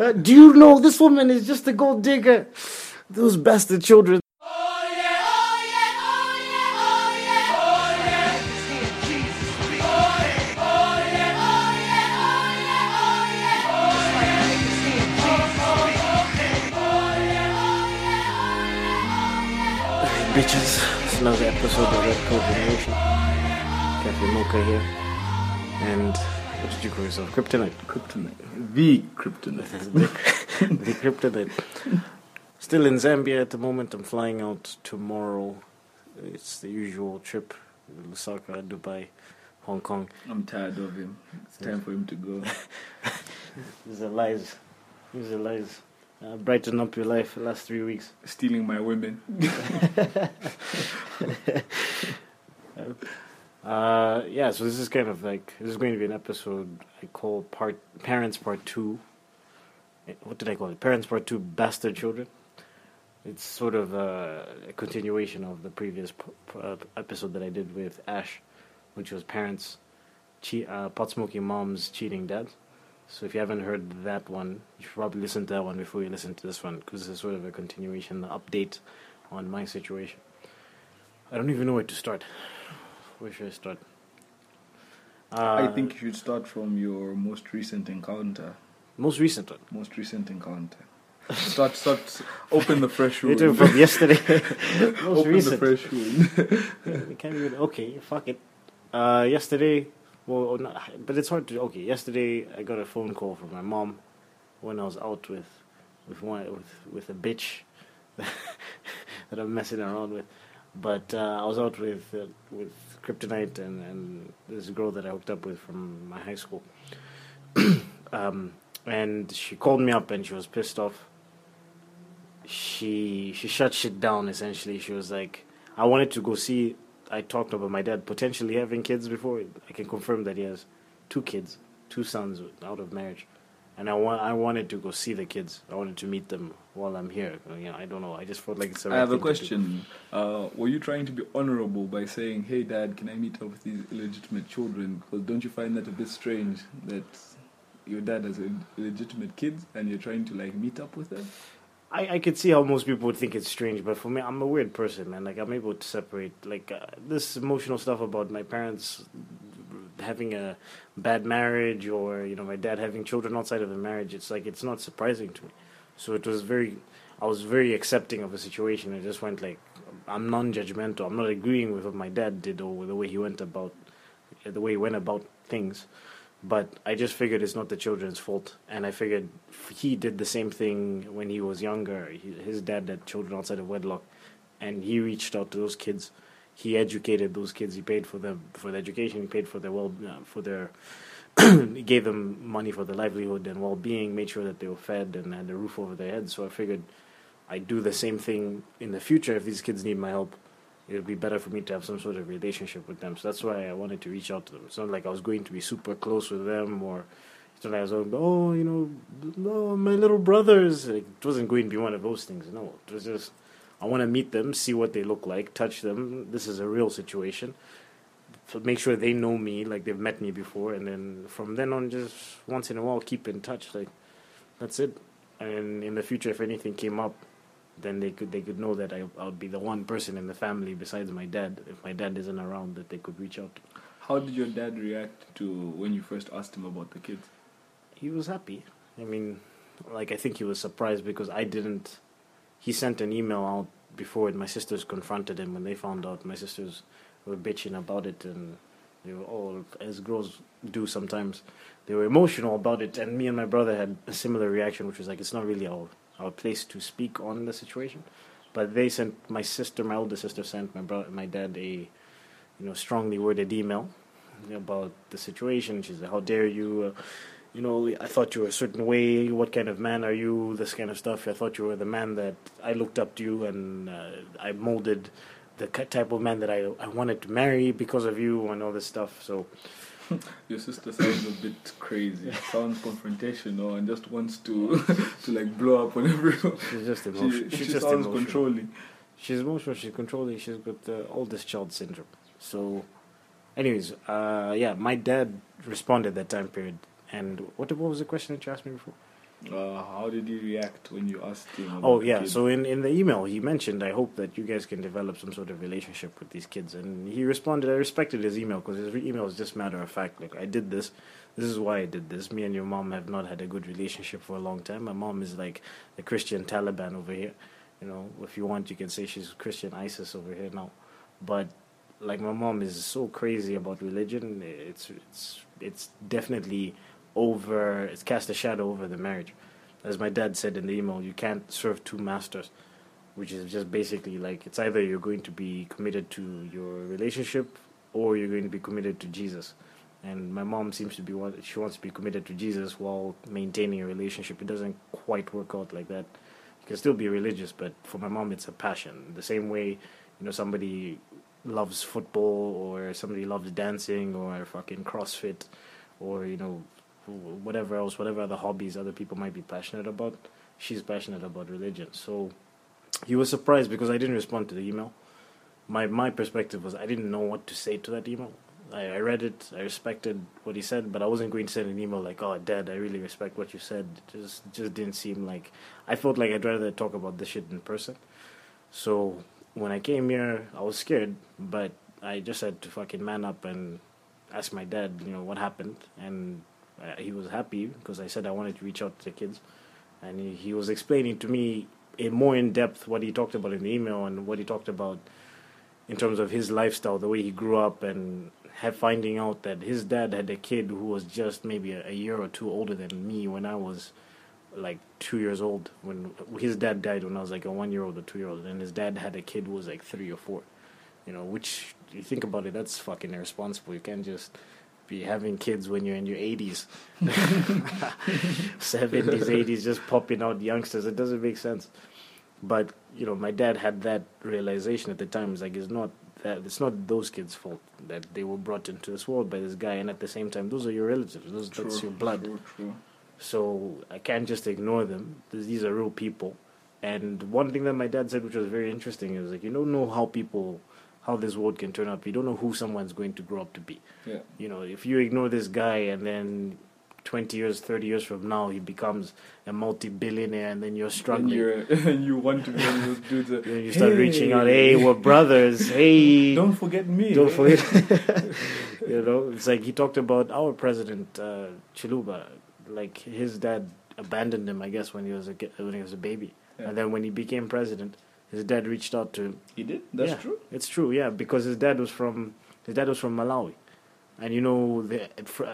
Uh, do you know this woman is just a gold digger? Those bastard children. Bitches, it's another episode of Red Code Generation. Cafe Mocha here. And what did you call yourself? Kryptonite. Kryptonite. The kryptonite. the, the kryptonite. Still in Zambia at the moment. I'm flying out tomorrow. It's the usual trip: Lusaka, Dubai, Hong Kong. I'm tired of him. It's time for him to go. These are lies. These are lies. Uh, brighten up your life the last three weeks. Stealing my women. Uh, yeah, so this is kind of like this is going to be an episode I call part parents part two. Eh, What did I call it? Parents part two, bastard children. It's sort of a, a continuation of the previous p- p- uh, episode that I did with Ash, which was parents, che- uh, pot smoking moms, cheating dads. So if you haven't heard that one, you should probably listen to that one before you listen to this one, because is sort of a continuation, an update on my situation. I don't even know where to start. Where should I start? I Uh, think you should start from your most recent encounter. most recent one. Most recent encounter. Start, start, open the fresh You're wound. talking from yesterday. most open recent. the fresh wound. We can't even. Okay, fuck it. Uh, yesterday, well, not, but it's hard to. Okay, yesterday I got a phone call from my mom when I was out with with one with with a bitch that I'm messing around with. But uh, I was out with uh, with Kryptonite and and this girl that I hooked up with from my high school. um, and she called me up and she was pissed off. She she shut shit down essentially. She was like, I wanted to go see. I talked about my dad potentially having kids before. I can confirm that he has two kids, two sons out of marriage, and I want I wanted to go see the kids. I wanted to meet them while I'm here. You know, I don't know. I just felt like it's. I have a thing to do. question. Uh, were you trying to be honorable by saying, "Hey, Dad, can I meet up with these illegitimate children?" Because don't you find that a bit strange that your dad has illegitimate kids and you're trying to like meet up with them? I, I could see how most people would think it's strange, but for me, I'm a weird person, man. Like I'm able to separate like uh, this emotional stuff about my parents having a bad marriage, or you know, my dad having children outside of the marriage. It's like it's not surprising to me. So it was very, I was very accepting of the situation. I just went like, I'm non-judgmental. I'm not agreeing with what my dad did or the way he went about, the way he went about things. But I just figured it's not the children's fault, and I figured he did the same thing when he was younger. His dad had children outside of wedlock, and he reached out to those kids. He educated those kids. He paid for them for their education. He paid for their well uh, for their. he gave them money for their livelihood and well-being. Made sure that they were fed and had a roof over their heads. So I figured I'd do the same thing in the future if these kids need my help it would be better for me to have some sort of relationship with them. So that's why I wanted to reach out to them. It's not like I was going to be super close with them or it's not like I was going, oh, you know, no, my little brothers. Like, it wasn't going to be one of those things. No, it was just, I want to meet them, see what they look like, touch them. This is a real situation. So make sure they know me, like they've met me before. And then from then on, just once in a while, keep in touch. Like, that's it. And in the future, if anything came up, then they could they could know that I I would be the one person in the family besides my dad. If my dad isn't around, that they could reach out. to. How did your dad react to when you first asked him about the kids? He was happy. I mean, like I think he was surprised because I didn't. He sent an email out before it. My sisters confronted him when they found out. My sisters were bitching about it, and they were all as girls do sometimes. They were emotional about it, and me and my brother had a similar reaction, which was like it's not really our our place to speak on the situation. But they sent my sister, my older sister, sent my brother, my dad a, you know, strongly worded email about the situation. She said, "How dare you? Uh, you know, I thought you were a certain way. What kind of man are you? This kind of stuff. I thought you were the man that I looked up to you, and uh, I molded the type of man that I I wanted to marry because of you, and all this stuff. So." Your sister sounds a bit crazy. Sounds confrontational and just wants to to like blow up on everyone. She's just She, emotional. she just sounds emotional. controlling. She's emotional. She's controlling. She's got the oldest child syndrome. So, anyways, uh, yeah, my dad responded that time period. And what what was the question that you asked me before? Uh, how did he react when you asked him? Oh yeah. So in, in the email he mentioned, I hope that you guys can develop some sort of relationship with these kids. And he responded, I respected his email because his email was just matter of fact. Like I did this. This is why I did this. Me and your mom have not had a good relationship for a long time. My mom is like the Christian Taliban over here. You know, if you want, you can say she's Christian ISIS over here now. But like my mom is so crazy about religion. It's it's it's definitely over. It's cast a shadow over the marriage as my dad said in the email, you can't serve two masters, which is just basically like it's either you're going to be committed to your relationship or you're going to be committed to Jesus. And my mom seems to be what she wants to be committed to Jesus while maintaining a relationship. It doesn't quite work out like that. You can still be religious, but for my mom, it's a passion. The same way, you know, somebody loves football or somebody loves dancing or fucking CrossFit or you know whatever else, whatever other hobbies other people might be passionate about, she's passionate about religion. So he was surprised because I didn't respond to the email. My my perspective was I didn't know what to say to that email. I, I read it, I respected what he said, but I wasn't going to send an email like, "Oh, Dad, I really respect what you said." It just just didn't seem like I felt like I'd rather talk about this shit in person. So when I came here, I was scared, but I just had to fucking man up and ask my dad, you know, what happened, and uh, he was happy because I said I wanted to reach out to the kids, and he, he was explaining to me in more in depth what he talked about in the email and what he talked about in terms of his lifestyle, the way he grew up, and have finding out that his dad had a kid who was just maybe a, a year or two older than me when I was like two years old. When his dad died when I was like a one year old or two year old, and his dad had a kid who was like three or four. You know, which you think about it, that's fucking irresponsible. You can't just be having kids when you're in your 80s, 70s, 80s, just popping out youngsters. It doesn't make sense. But you know, my dad had that realization at the time. It's like it's not that it's not those kids' fault that they were brought into this world by this guy, and at the same time, those are your relatives. Those True, that's your blood. True, true. So I can't just ignore them. These are real people. And one thing that my dad said, which was very interesting, is like you don't know how people, how this world can turn up. You don't know who someone's going to grow up to be. Yeah. You know, if you ignore this guy and then 20 years, 30 years from now, he becomes a multi-billionaire and then you're And struggling. you're you want to be those dudes that Then you start reaching out, "Hey, hey, we're brothers, hey. Don't forget me. Don't hey." forget. you know, it's like he talked about our president, uh, Chiluba. Like his dad abandoned him, I guess, when he was a when he was a baby, Yeah. and then when he became president, his dad reached out to. He did. That's Yeah. true. It's true, yeah, because his dad was from his dad was from Malawi, and you know, the,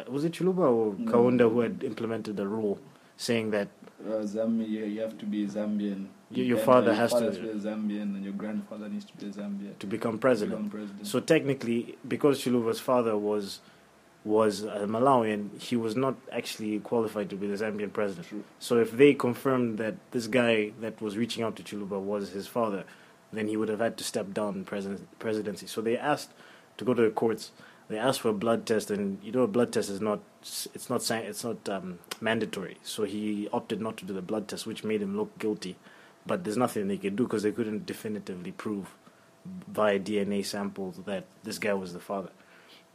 was it Chiluba or Mm. Kaunda who had implemented the rule saying that Uh, Zambia, you, you have to be Zambian. Y- your father your has to- be a Zambian, and your grandfather needs to be a Zambian. to become to become president. So technically, because Chiluba's father was was a Malawian, he was not actually qualified to be the Zambian president. True. So if they confirmed that this guy that was reaching out to Chiluba was his father, then he would have had to step down president, presidency. So they asked to go to the courts. They asked for a blood test, and you know a blood test is not it's not it's not um, mandatory. So he opted not to do the blood test, which made him look guilty. But there's nothing they could do because they couldn't definitively prove via DNA samples that this guy was the father.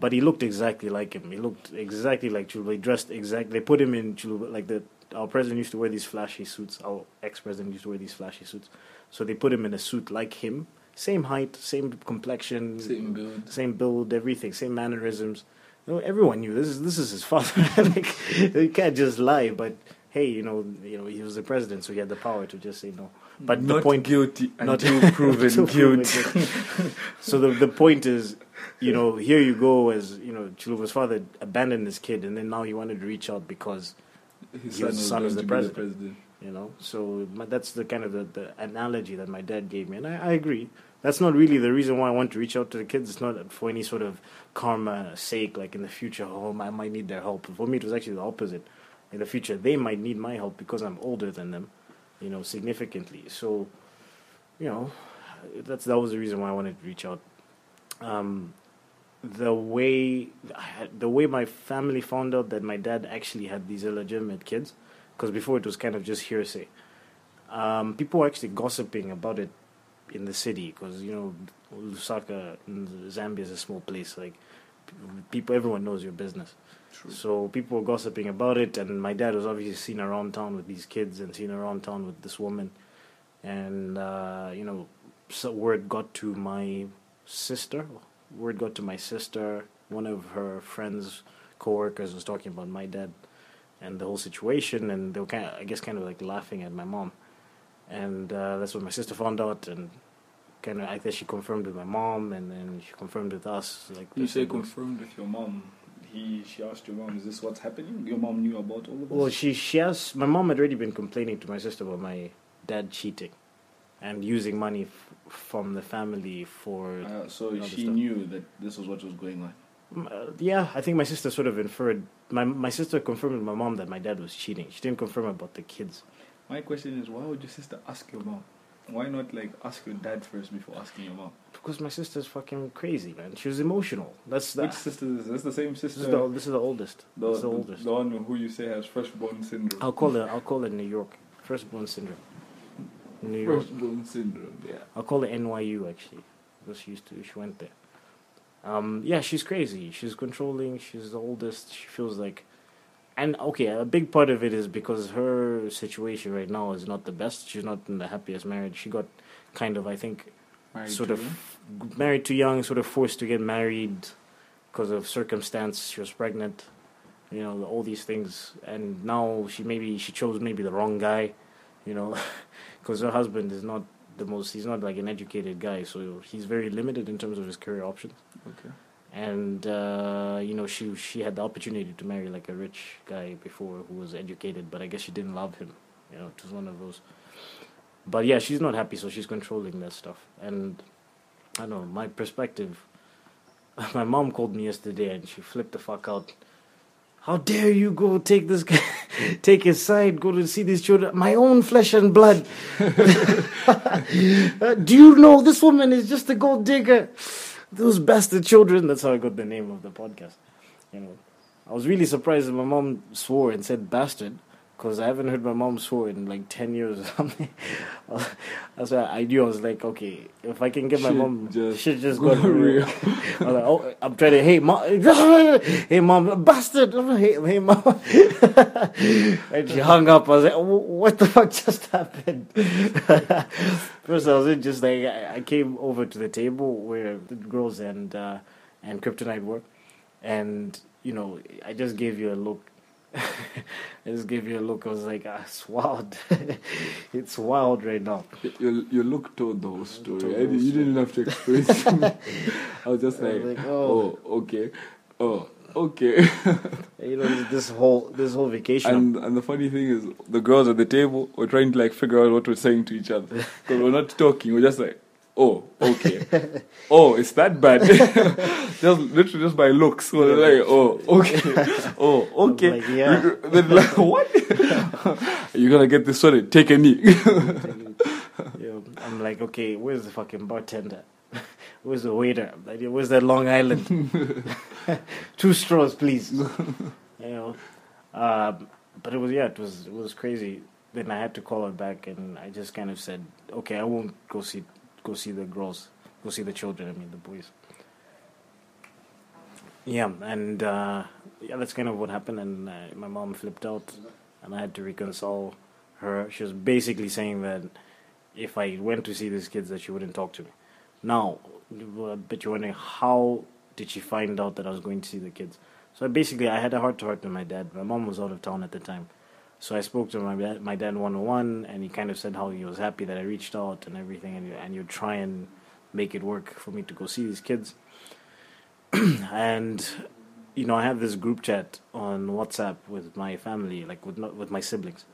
But he looked exactly like him. He looked exactly like Chiluba. He dressed exactly. They put him in Chiluba like the our president used to wear these flashy suits. Our ex-president used to wear these flashy suits. So they put him in a suit like him, same height, same complexion, Same build. same build, everything, same mannerisms. You know, everyone knew this is this is his father. like, you can't just lie. But hey, you know, you know, he was the president, so he had the power to just say no. But not the point, guilty not until proven until guilty. so the the point is, you know, here you go as you know, Chiluba's father abandoned his kid, and then now he wanted to reach out because His Your son is the president. president. you know. So my, that's the kind of the, the analogy that my dad gave me, and I, I agree. That's not really the reason why I want to reach out to the kids. It's not for any sort of karma sake, like in the future, oh, I might need their help. For me, it was actually the opposite. In the future, they might need my help because I'm older than them, you know, significantly. So, you know, that's that was the reason why I wanted to reach out. Um, the way the way my family found out that my dad actually had these illegitimate kids, because before it was kind of just hearsay. Um, people were actually gossiping about it in the city because you know Lusaka, Zambia is a small place. Like people, everyone knows your business. True. So people were gossiping about it, and my dad was obviously seen around town with these kids and seen around town with this woman, and uh, you know, so word got to my sister. Word got to my sister. One of her friends, coworkers, was talking about my dad and the whole situation, and they were kind of, I guess, kind of like laughing at my mom, and uh, that's when my sister found out, and kind of, I guess she confirmed with my mom, and then she confirmed with us. Like You say confirmed with your mom. He, she asked your mom, "Is this what's happening?" Your mom knew about all of this. Well, she she has my mom had already been complaining to my sister about my dad cheating, and using money f- from the family for. Uh, so she stuff. knew that this was what was going on. Mm, uh, yeah, I think my sister sort of inferred. My my sister confirmed with my mom that my dad was cheating. She didn't confirm about the kids. My question is, why would your sister ask your mom? Why not like ask your dad first before asking your mom? Because my sister's fucking crazy, man. She was emotional. That's the, Which sister is this? That's the same this sister. is the this is the oldest. the, That's the the- oldest. the one who you say has firstborn syndrome. I'll call it. I'll call it New York. Firstborn syndrome. New York. Firstborn syndrome. Yeah. I'll call it NYU actually, because she used to. She went there. Um, yeah, she's crazy. She's controlling. She's the oldest. She feels like, and okay, a big part of it is because her situation right now is not the best. She's not in the happiest marriage. She got kind of, I think, Married sort of him? married too young, sort of forced to get married because of circumstance. She was pregnant, you know, all these things, and now she maybe she chose maybe the wrong guy, you know, because her husband is not the most. He's not like an educated guy, so he's very limited in terms of his career options. Okay. And uh, you know, she she had the opportunity to marry like a rich guy before who was educated, but I guess she didn't love him. You know, it was one of those. But yeah, she's not happy, so she's controlling that stuff. And I don't know my perspective. My mom called me yesterday, and she flipped the fuck out. How dare you go take this guy, take his side, go to see these children, my own flesh and blood. Uh, do you know this woman is just a gold digger? Those bastard children. That's how I got the name of the podcast. You know, I was really surprised that my mom swore and said bastard because I haven't heard my mom swear in like ten years or something. That's why I knew I was like, okay, if I can get my Shit mom, just shit just got real. real. I was like, oh, I'm trying to, hey mom, hey mom, bastard, hey, hey mom. and she hung up. I was like, what the fuck just happened? First, I was just like I I came over to the table where the girls and uh, and Kryptonite were, and you know, I just gave you a look. I just gave you a look. I was like, ah, it's wild. it's wild right now. Your, your look told the whole story. Told the whole you didn't have to explain to me. I was just I like, was like, oh. okay. Oh, okay. You know, this whole this whole vacation. and and the funny thing is, the girls at the table were trying to like figure out what we're saying to each other because we're not talking. We're just like, oh, okay. oh, it's that bad. just literally just by looks. We're like, oh, okay. Oh, okay. like, yeah. then like, what? You're gonna get this sorted. Take a knee. Yeah, I'm like, okay, where's the fucking bartender? Where's the waiter? Like, Where's that Long Island? Two straws, please. you know, um, but it was yeah, it was it was crazy. Then I had to call her back, and I just kind of said, okay, I won't go see go see the girls, go see the children. I mean the boys. Yeah, and uh, yeah, that's kind of what happened. And uh, my mom flipped out, and I had to reconcile her. She was basically saying that if I went to see these kids, that she wouldn't talk to me. Now, I bet you're wondering how did she find out that I was going to see the kids? So basically, I had a heart to heart with my dad. My mom was out of town at the time, so I spoke to my dad, my dad one on one, and he kind of said how he was happy that I reached out and everything, and and you'd try and make it work for me to go see these kids. and you know, I have this group chat on WhatsApp with my family, like with with my siblings,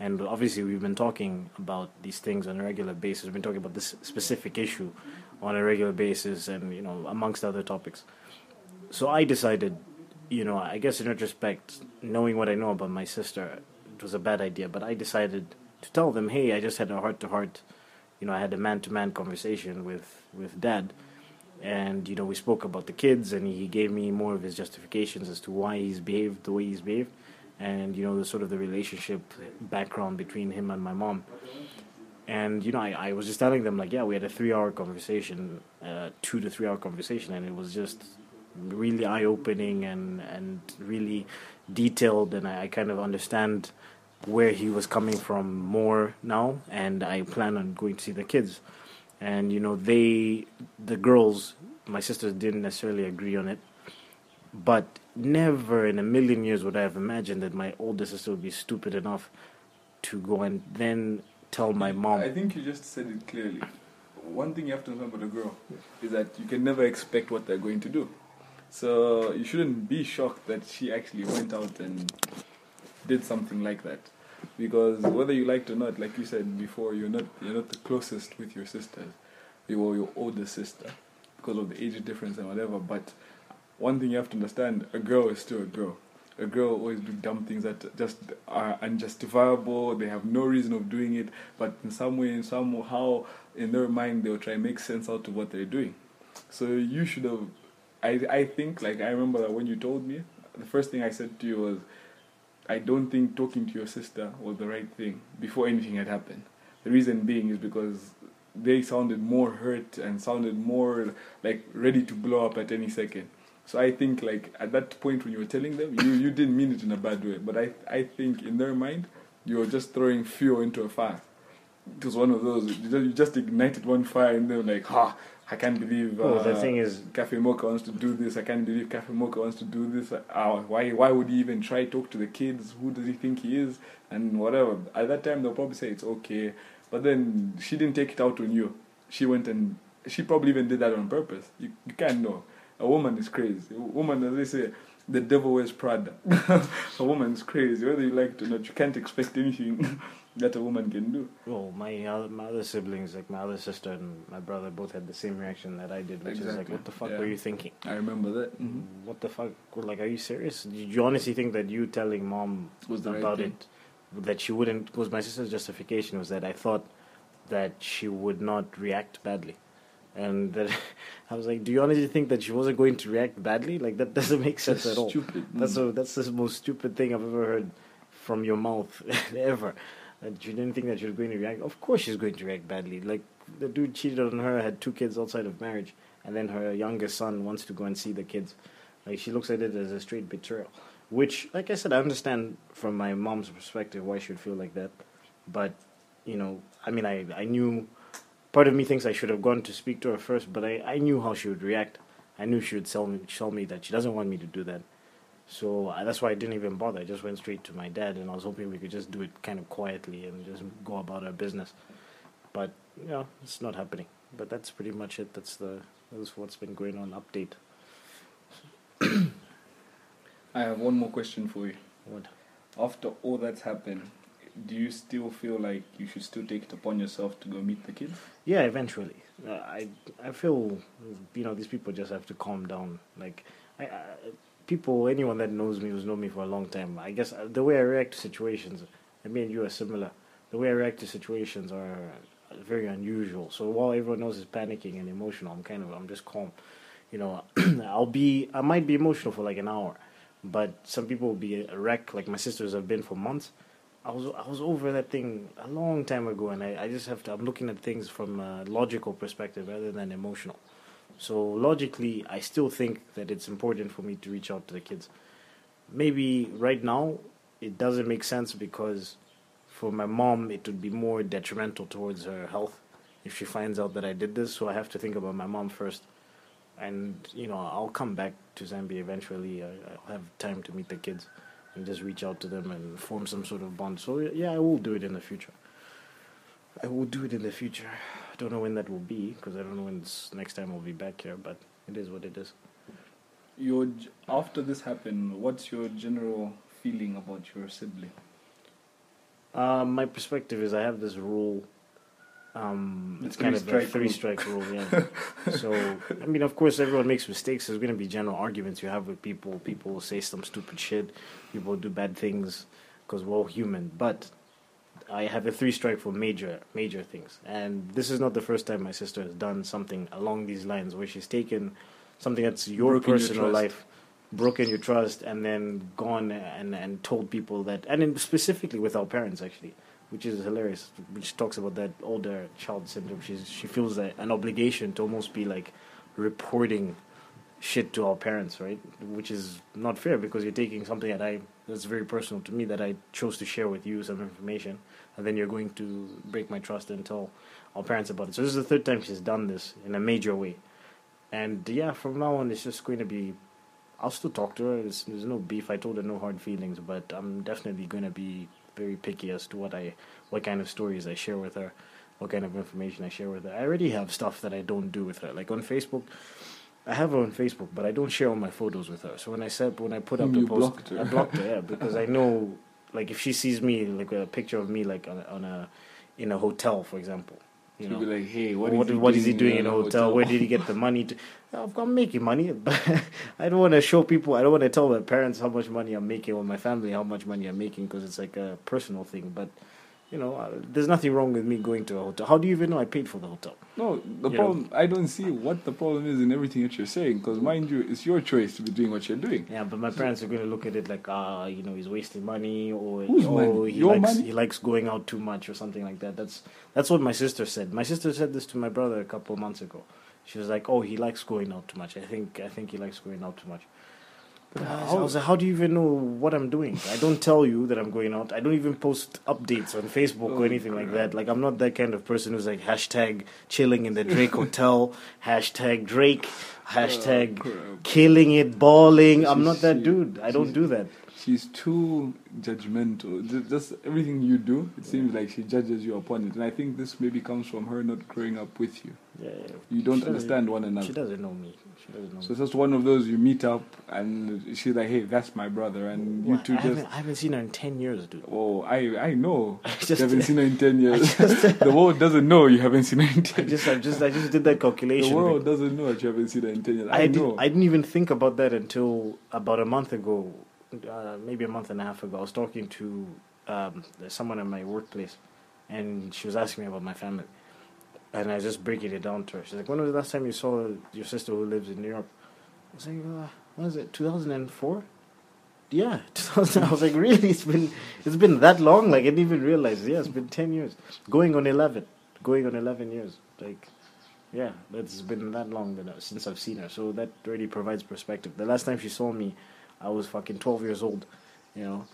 and obviously we've been talking about these things on a regular basis. We've been talking about this specific issue on a regular basis, and you know, amongst other topics. So I decided, you know, I guess in retrospect, knowing what I know about my sister, it was a bad idea. But I decided to tell them, hey, I just had a heart to heart, you know, I had a man to man conversation with with dad and you know we spoke about the kids and he gave me more of his justifications as to why he's behaved the way he's behaved and you know the sort of the relationship background between him and my mom and you know i, I was just telling them like yeah we had a three hour conversation uh, two to three hour conversation and it was just really eye opening and and really detailed, and I, I kind of understand where he was coming from more now, and I plan on going to see the kids. And you know, they, the girls, my sisters didn't necessarily agree on it, but never in a million years would I have imagined that my older sister would be stupid enough to go and then tell my mom. I think you just said it clearly. One thing you have to know about a girl is that you can never expect what they're going to do. So you shouldn't be shocked that she actually went out and did something like that. Because whether you like it or not, like you said before, you're not you're not the closest with your sisters. You are your older sister because of the age difference and whatever. But one thing you have to understand: a girl is still a girl. A girl always do dumb things that just are unjustifiable. They have no reason of doing it, but in some way, in somehow, in their mind, they'll try and make sense out of what they're doing. So you should have. I I think like I remember that when you told me, the first thing I said to you was, I don't think talking to your sister was the right thing before anything had happened. The reason being is because they sounded more hurt and sounded more like ready to blow up at any second. So I think like at that point when you were telling them, you, you didn't mean it in a bad way, but I I think in their mind you were just throwing fuel into a fire. It was one of those you just, you just ignited one fire and they were like, ha, I can't believe. Uh, Well, the thing is- Cafe Mocha wants to do this. I can't believe Cafe Mocha wants to do this. Uh, why why would he even try talk to the kids? Who does he think he is? And whatever. At that time they'll probably say it's okay, but then she didn't take it out on you. She went and she probably even did that on purpose. You you can't know. A woman is crazy. A woman, as they say, the devil wears Prada. a woman is crazy. Whether you like it or not, you can't expect anything that a woman can do. Well, my other, my other siblings, like my other sister and my brother, both had the same reaction that I did, which is like, "What the fuck Yeah. were you thinking? I remember that. What the fuck? Like, are you serious? Did you honestly think that you telling mom Was the right about it that she wouldn't? Because my sister's justification was that I thought that she would not react badly, and that I was like, "Do you honestly think that she wasn't going to react badly? Like that doesn't make sense That's at all." stupid. That's Mm. a, that's the most stupid thing I've ever heard from your mouth ever. You didn't think that she was going to react. Of course, she's going to react badly. Like the dude cheated on her, had two kids outside of marriage, and then her youngest son wants to go and see the kids. Like she looks at it as a straight betrayal. Which, like I said, I understand from my mom's perspective why she would feel like that. But you know, I mean, I I knew. Part of me thinks I should have gone to speak to her first, but I, I knew how she would react. I knew she would tell me, tell me that she doesn't want me to do that. So uh, that's why I didn't even bother. I just went straight to my dad, and I was hoping we could just do it kind of quietly and just go about our business. But you know, it's not happening. But that's pretty much it. That's the that's what's been going on. Update. I have one more question for you. What? After all that's happened, do you still feel like you should still take it upon yourself to go meet the kids? Yeah, eventually. Uh, I I feel you know these people just have to calm down. Like I, I people, anyone that knows me, who's known me for a long time, I guess uh, the way I react to situations, and me and you are similar. The way I react to situations are very unusual. So while everyone else is panicking and emotional, I'm kind of I'm just calm. You know, I'll be I might be emotional for like an hour, but some people will be a wreck. Like my sisters have been for months. I was I was over that thing a long time ago, and I, I just have to. I'm looking at things from a logical perspective rather than emotional. So logically, I still think that it's important for me to reach out to the kids. Maybe right now it doesn't make sense because for my mom it would be more detrimental towards her health if she finds out that I did this. So I have to think about my mom first, and you know I'll come back to Zambia eventually. I'll have time to meet the kids and just reach out to them and form some sort of bond. So yeah, I will do it in the future. I will do it in the future. I don't know when that will be because I don't know when it's, next time I'll be back here, but it is what it is. Your after this happened, what's your general feeling about your sibling? Um, my perspective is I have this rule. Um, it's kind of a three rule. strike rule, yeah. so, I mean, of course, everyone makes mistakes. There's going to be general arguments you have with people. People will say some stupid shit. People do bad things because we're all human. But I have a three strike for major, major things. And this is not the first time my sister has done something along these lines where she's taken something that's your Broken personal trust. life, broken your trust, and then gone and, and told people that, and in, specifically with our parents, actually which is hilarious, which talks about that older child syndrome. She's she feels that an obligation to almost be like reporting shit to our parents, right? Which is not fair because you're taking something that I that's very personal to me that I chose to share with you some information, and then you're going to break my trust and tell our parents about it. So this is the third time she's done this in a major way, and yeah, from now on it's just going to be. I'll still talk to her. There's, there's no beef. I told her no hard feelings, but I'm definitely going to be very picky as to what I, what kind of stories I share with her, what kind of information I share with her. I already have stuff that I don't do with her. Like on Facebook, I have her on Facebook, but I don't share all my photos with her. So when I said when I put up You the post, blocked her. I blocked her, yeah, because I know, like, if she sees me like a picture of me like on on a in a hotel, for example, you She'll know, be like, hey, what, what, is, he what is he doing in a hotel? Where did he get the money? To, I'm making money, but I don't want to show people. I don't want to tell my parents how much money I'm making, or my family how much money I'm making, because it's like a personal thing. But you know, uh, there's nothing wrong with me going to a hotel. How do you even know I paid for the hotel? No, the You problem. I don't see what the problem is in everything that you're saying. Because mind you, it's your choice to be doing what you're doing. Yeah, but my parents are going to look at it like, ah, you know, he's wasting money, or Whose oh, he Your likes money? he likes going out too much, or something like that. That's that's what my sister said. My sister said this to my brother a couple of months ago. She was like, "Oh, he likes going out too much. I think I think he likes going out too much." But I how- was like, "How do you even know what I'm doing? I don't tell you that I'm going out. I don't even post updates on Facebook Oh, or anything like that. Like I'm not that kind of person who's like hashtag chilling in the Drake Hotel, hashtag Drake, hashtag Oh, killing it, balling. I'm not that dude. I don't do that. She's too judgmental. Just everything you do, it seems like she judges you upon it. And I think this maybe comes from her not growing up with you. Yeah, You don't She understand one another. She doesn't know me. She doesn't know So me. it's just one of those you meet up and she's like, hey, that's my brother. And you two I, just. haven't, I haven't seen her in ten years, dude. Oh, I I know. I you haven't seen her in 10 years. the world doesn't know you haven't seen her in 10 I just, I just, I just did that calculation. The world doesn't know that you haven't seen her in 10 years. I, I, know. didn't, I didn't even think about that until about a month ago, uh, maybe a month and a half ago. I was talking to um, someone at my workplace, and she was asking me about my family, and I was just breaking it down to her. She's like, "When was the last time you saw your sister who lives in New York?" I was like, uh, "When was it? 2004?" Yeah, 2000. I was like, "Really? It's been it's been that long? Like I didn't even realize. Yeah, it's been 10 years, going on 11, going on 11 years. Like." Yeah, it's been that long that I- since I've seen her, so that already provides perspective. The last time she saw me, I was fucking twelve years old. You know,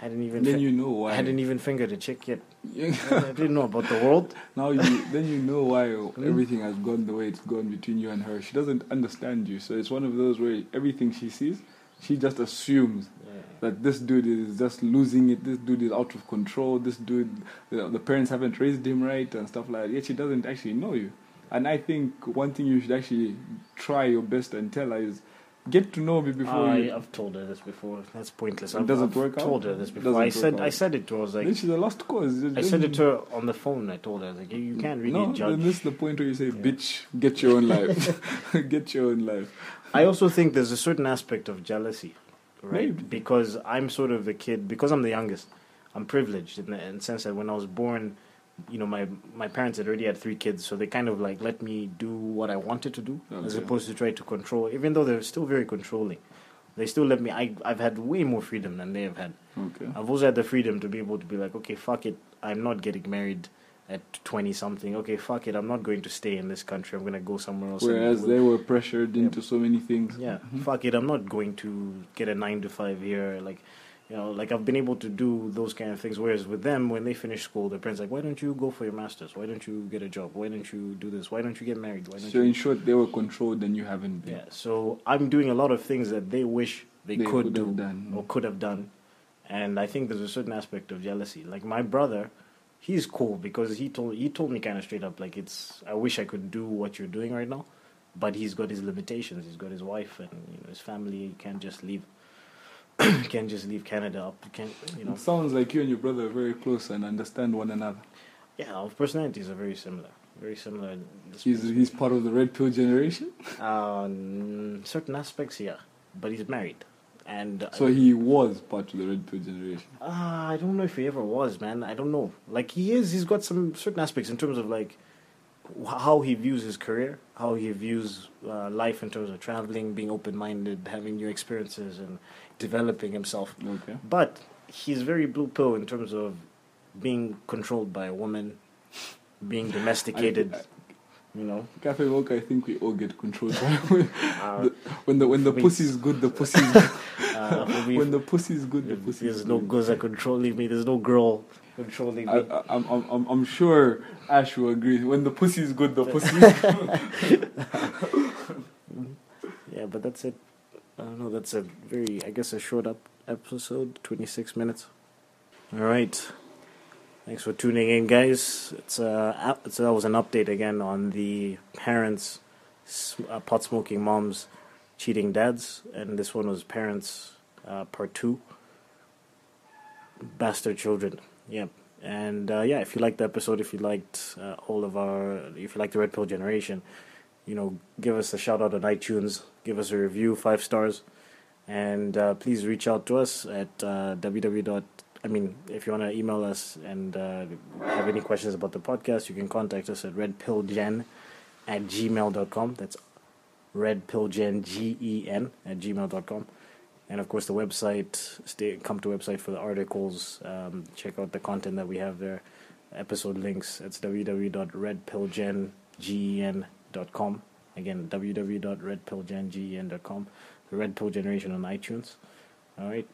I didn't even then fi- you know why. I hadn't even fingered a chick yet. I didn't know about the world. now you then you know why hmm? everything has gone the way it's gone between you and her. She doesn't understand you, so it's one of those where everything she sees, she just assumes Yeah. that this dude is just losing it. This dude is out of control. This dude, you know, the parents haven't raised him right and stuff like that. Yet she doesn't actually know you. And I think one thing you should actually try your best and tell her is get to know me before I, you. I've told her this before. That's pointless. It I've, doesn't I've work out? told her this before. I doesn't said work I said it to her. I was then she's a lost cause. I said it to her on the phone. I told her, I was like, you, you can't really no, judge. then this is the point where you say. "Bitch, get your own life. get your own life." I also think there's a certain aspect of jealousy, right? Maybe. Because I'm sort of the kid, because I'm the youngest, I'm privileged in the, in the sense that when I was born, you know, my my parents had already had three kids, so they kind of like let me do what I wanted to do, as opposed to try to control. Even though they're still very controlling, they still let me. I I've had way more freedom than they have had. Okay. I've also had the freedom to be able to be like, okay, fuck it, I'm not getting married at 20 something. Okay, fuck it, I'm not going to stay in this country. I'm going to go somewhere else. Whereas they were pressured Yeah. into so many things. yeah, Mhm. fuck it, I'm not going to get a 9 to 5 here. Like, you know, like I've been able to do those kind of things. Whereas with them, when they finish school, their parents like, why don't you go for your master's? Why don't you get a job? Why don't you do this? Why don't you get married? Why don't So you? in short, they were controlled and you haven't been. Yeah, so I'm doing a lot of things that they wish they, They could, could do have done. or could have done, and I think there's a certain aspect of jealousy. Like my brother, he's cool because he told he told me kind of straight up like it's I wish I could do what you're doing right now, but he's got his limitations. He's got his wife and you know his family. He can't just leave. Can't just leave Canada up. You can't you know. It sounds like you and your brother are very close and understand one another. Yeah, our personalities are very similar. Very similar. He's he's part of the red pill generation. uh, certain aspects, yeah, but he's married, and So he was part of the red pill generation. Ah, I don't know if he ever was, man. I don't know. Like he is, he's got some certain aspects in terms of like how he views his career, how he views uh, life in terms of traveling, being open-minded, having new experiences, and developing himself. Okay. But he's very blue pill in terms of being controlled by a woman, being domesticated. I- You know, Cafe Mocha, I think we all get controlled by uh, the, when the when the pussy is good, the pussy is good. uh, when the pussy is good, the pussy there's is no good. goza controlling me. There's no girl controlling me. I, I, I'm, I'm, I'm- I'm sure Ash will agree. When the pussy is good, the pussy is good. Yeah, but that's it. I don't know. That's a very, I guess, a short up episode, 26 minutes. All right. Thanks for tuning in, guys. It's uh, so that was an update again on the parents, uh, pot smoking moms, cheating dads, and this one was parents, uh, part two. Bastard children. Yep. And uh, yeah, if you liked the episode, if you liked uh, all of our, if you liked the Red Pill Generation, you know, give us a shout out on iTunes, give us a review, five stars, and uh, please reach out to us at uh, www. I mean, if you want to email us and uh, have any questions about the podcast, you can contact us at redpillgen at gmail.com. That's redpillgen, G E N, at gmail.com. And of course, the website, stay, come to website for the articles, um, check out the content that we have there, episode links. It's www.redpillgen.com. Again, www.redpillgen.com. The Red Pill Generation on iTunes. All right.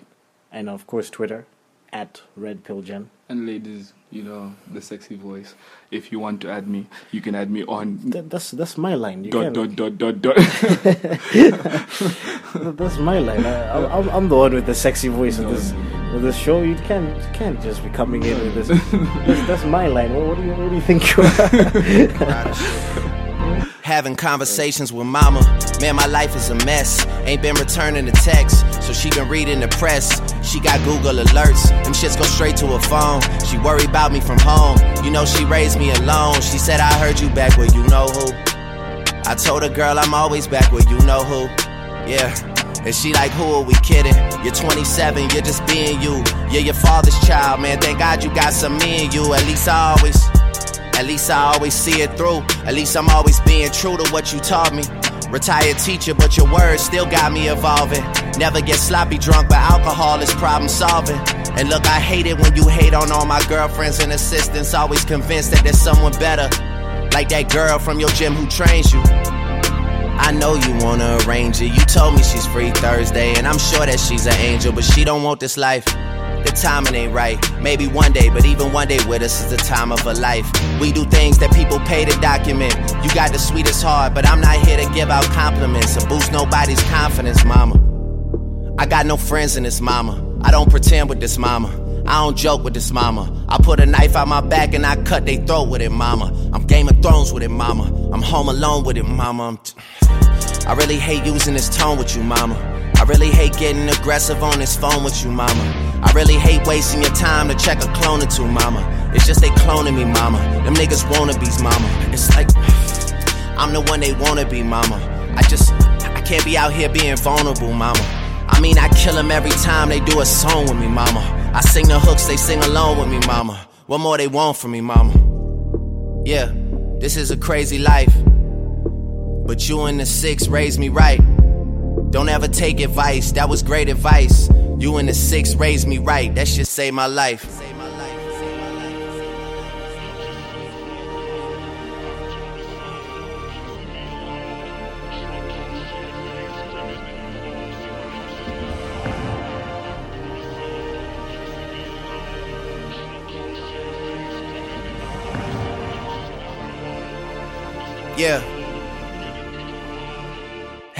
And of course, Twitter at Red Pill Gen. And ladies, you know the sexy voice. If you want to add me, you can add me on That, that's that's my line. You dot dot dot dot dot. That's my line. I, I'm, I'm, I'm the one with the sexy voice No, of this no, of this show. You can't you can't just be coming in with this. that's, that's my line. What, what do you what do you think you are? Having conversations with mama. Man, my life is a mess. Ain't been returning the text, so she been reading the press. She got Google alerts, them shits go straight to her phone. She worry about me from home. You know she raised me alone. She said I heard you back where you know who. I told her, girl, I'm always back where you know who. Yeah. And she like, who are we kidding? You're 27, you're just being you. You're your father's child, man. Thank God you got some me and you. At least I always, at least I always see it through. At least I'm always being true to what you taught me. Retired teacher, but your words still got me evolving. Never get sloppy drunk, but alcohol is problem solving. And look, I hate it when you hate on all my girlfriends and assistants. Always convinced that there's someone better. Like that girl from your gym who trains you. I know you wanna arrange it. You told me she's free Thursday, and I'm sure that she's an angel, but she don't want this life. The timing ain't right. Maybe one day, but even one day with us is the time of a life. We do things that people pay to document. You got the sweetest heart, but I'm not here to give out compliments or boost nobody's confidence, mama. I got no friends in this mama. I don't pretend with this mama. I don't joke with this mama. I put a knife out my back and I cut they throat with it, mama. I'm Game of Thrones with it, mama. I'm home alone with it, mama. I really hate using this tone with you, mama. I really hate getting aggressive on this phone with you, mama. I really hate wasting your time to check a clone or two, mama. It's just they cloning me, mama. Them niggas wannabes, mama. It's like I'm the one they wanna be, mama. I just I can't be out here being vulnerable, mama. I mean, I kill them every time they do a song with me, mama. I sing the hooks, they sing along with me, mama. What more they want from me, mama? Yeah, this is a crazy life. But you and the six raised me right. Don't ever take advice, that was great advice. You and the six raised me right, that shit saved my life.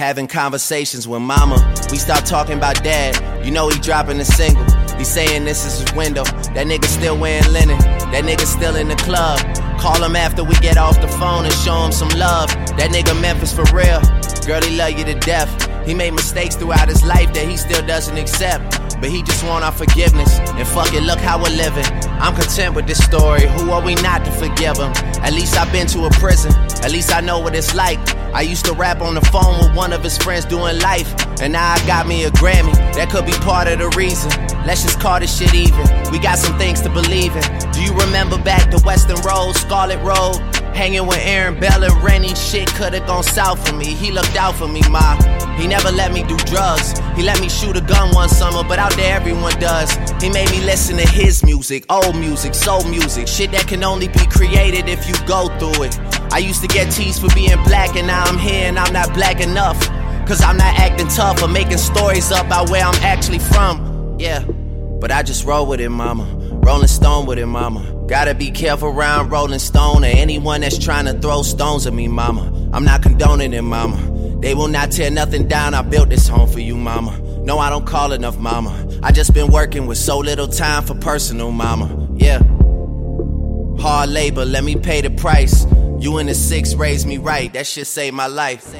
Having conversations with mama. We start talking about dad. You know he dropping a single. He saying this is his window. That nigga still wearing linen. That nigga still in the club. Call him after we get off the phone and show him some love. That nigga Memphis for real. Girl, he love you to death. He made mistakes throughout his life that he still doesn't accept. But he just want our forgiveness. And fuck it, look how we're living. I'm content with this story. Who are we not to forgive him? At least I've been to a prison. At least I know what it's like. I used to rap on the phone with one of his friends doing life. And now I got me a Grammy. That could be part of the reason. Let's just call this shit even. We got some things to believe in. Do you remember back to Weston Road, Scarlett Road? Hanging with Aaron Bell and Rennie, shit could've gone south for me. He looked out for me, ma. He never let me do drugs. He let me shoot a gun one summer, but out there everyone does. He made me listen to his music, old music, soul music, shit that can only be created if you go through it. I used to get teased for being black, and now I'm here and I'm not black enough. Cause I'm not acting tough or making stories up about where I'm actually from. Yeah, but I just roll with it, mama. Rolling Stone with it, mama. Gotta be careful around Rolling Stone or anyone that's trying to throw stones at me, mama. I'm not condoning it, mama. They will not tear nothing down. I built this home for you, mama. No, I don't call enough, mama. I just been working with so little time for personal, mama. Hard labor, let me pay the price. You and the six raised me right. That shit saved my life.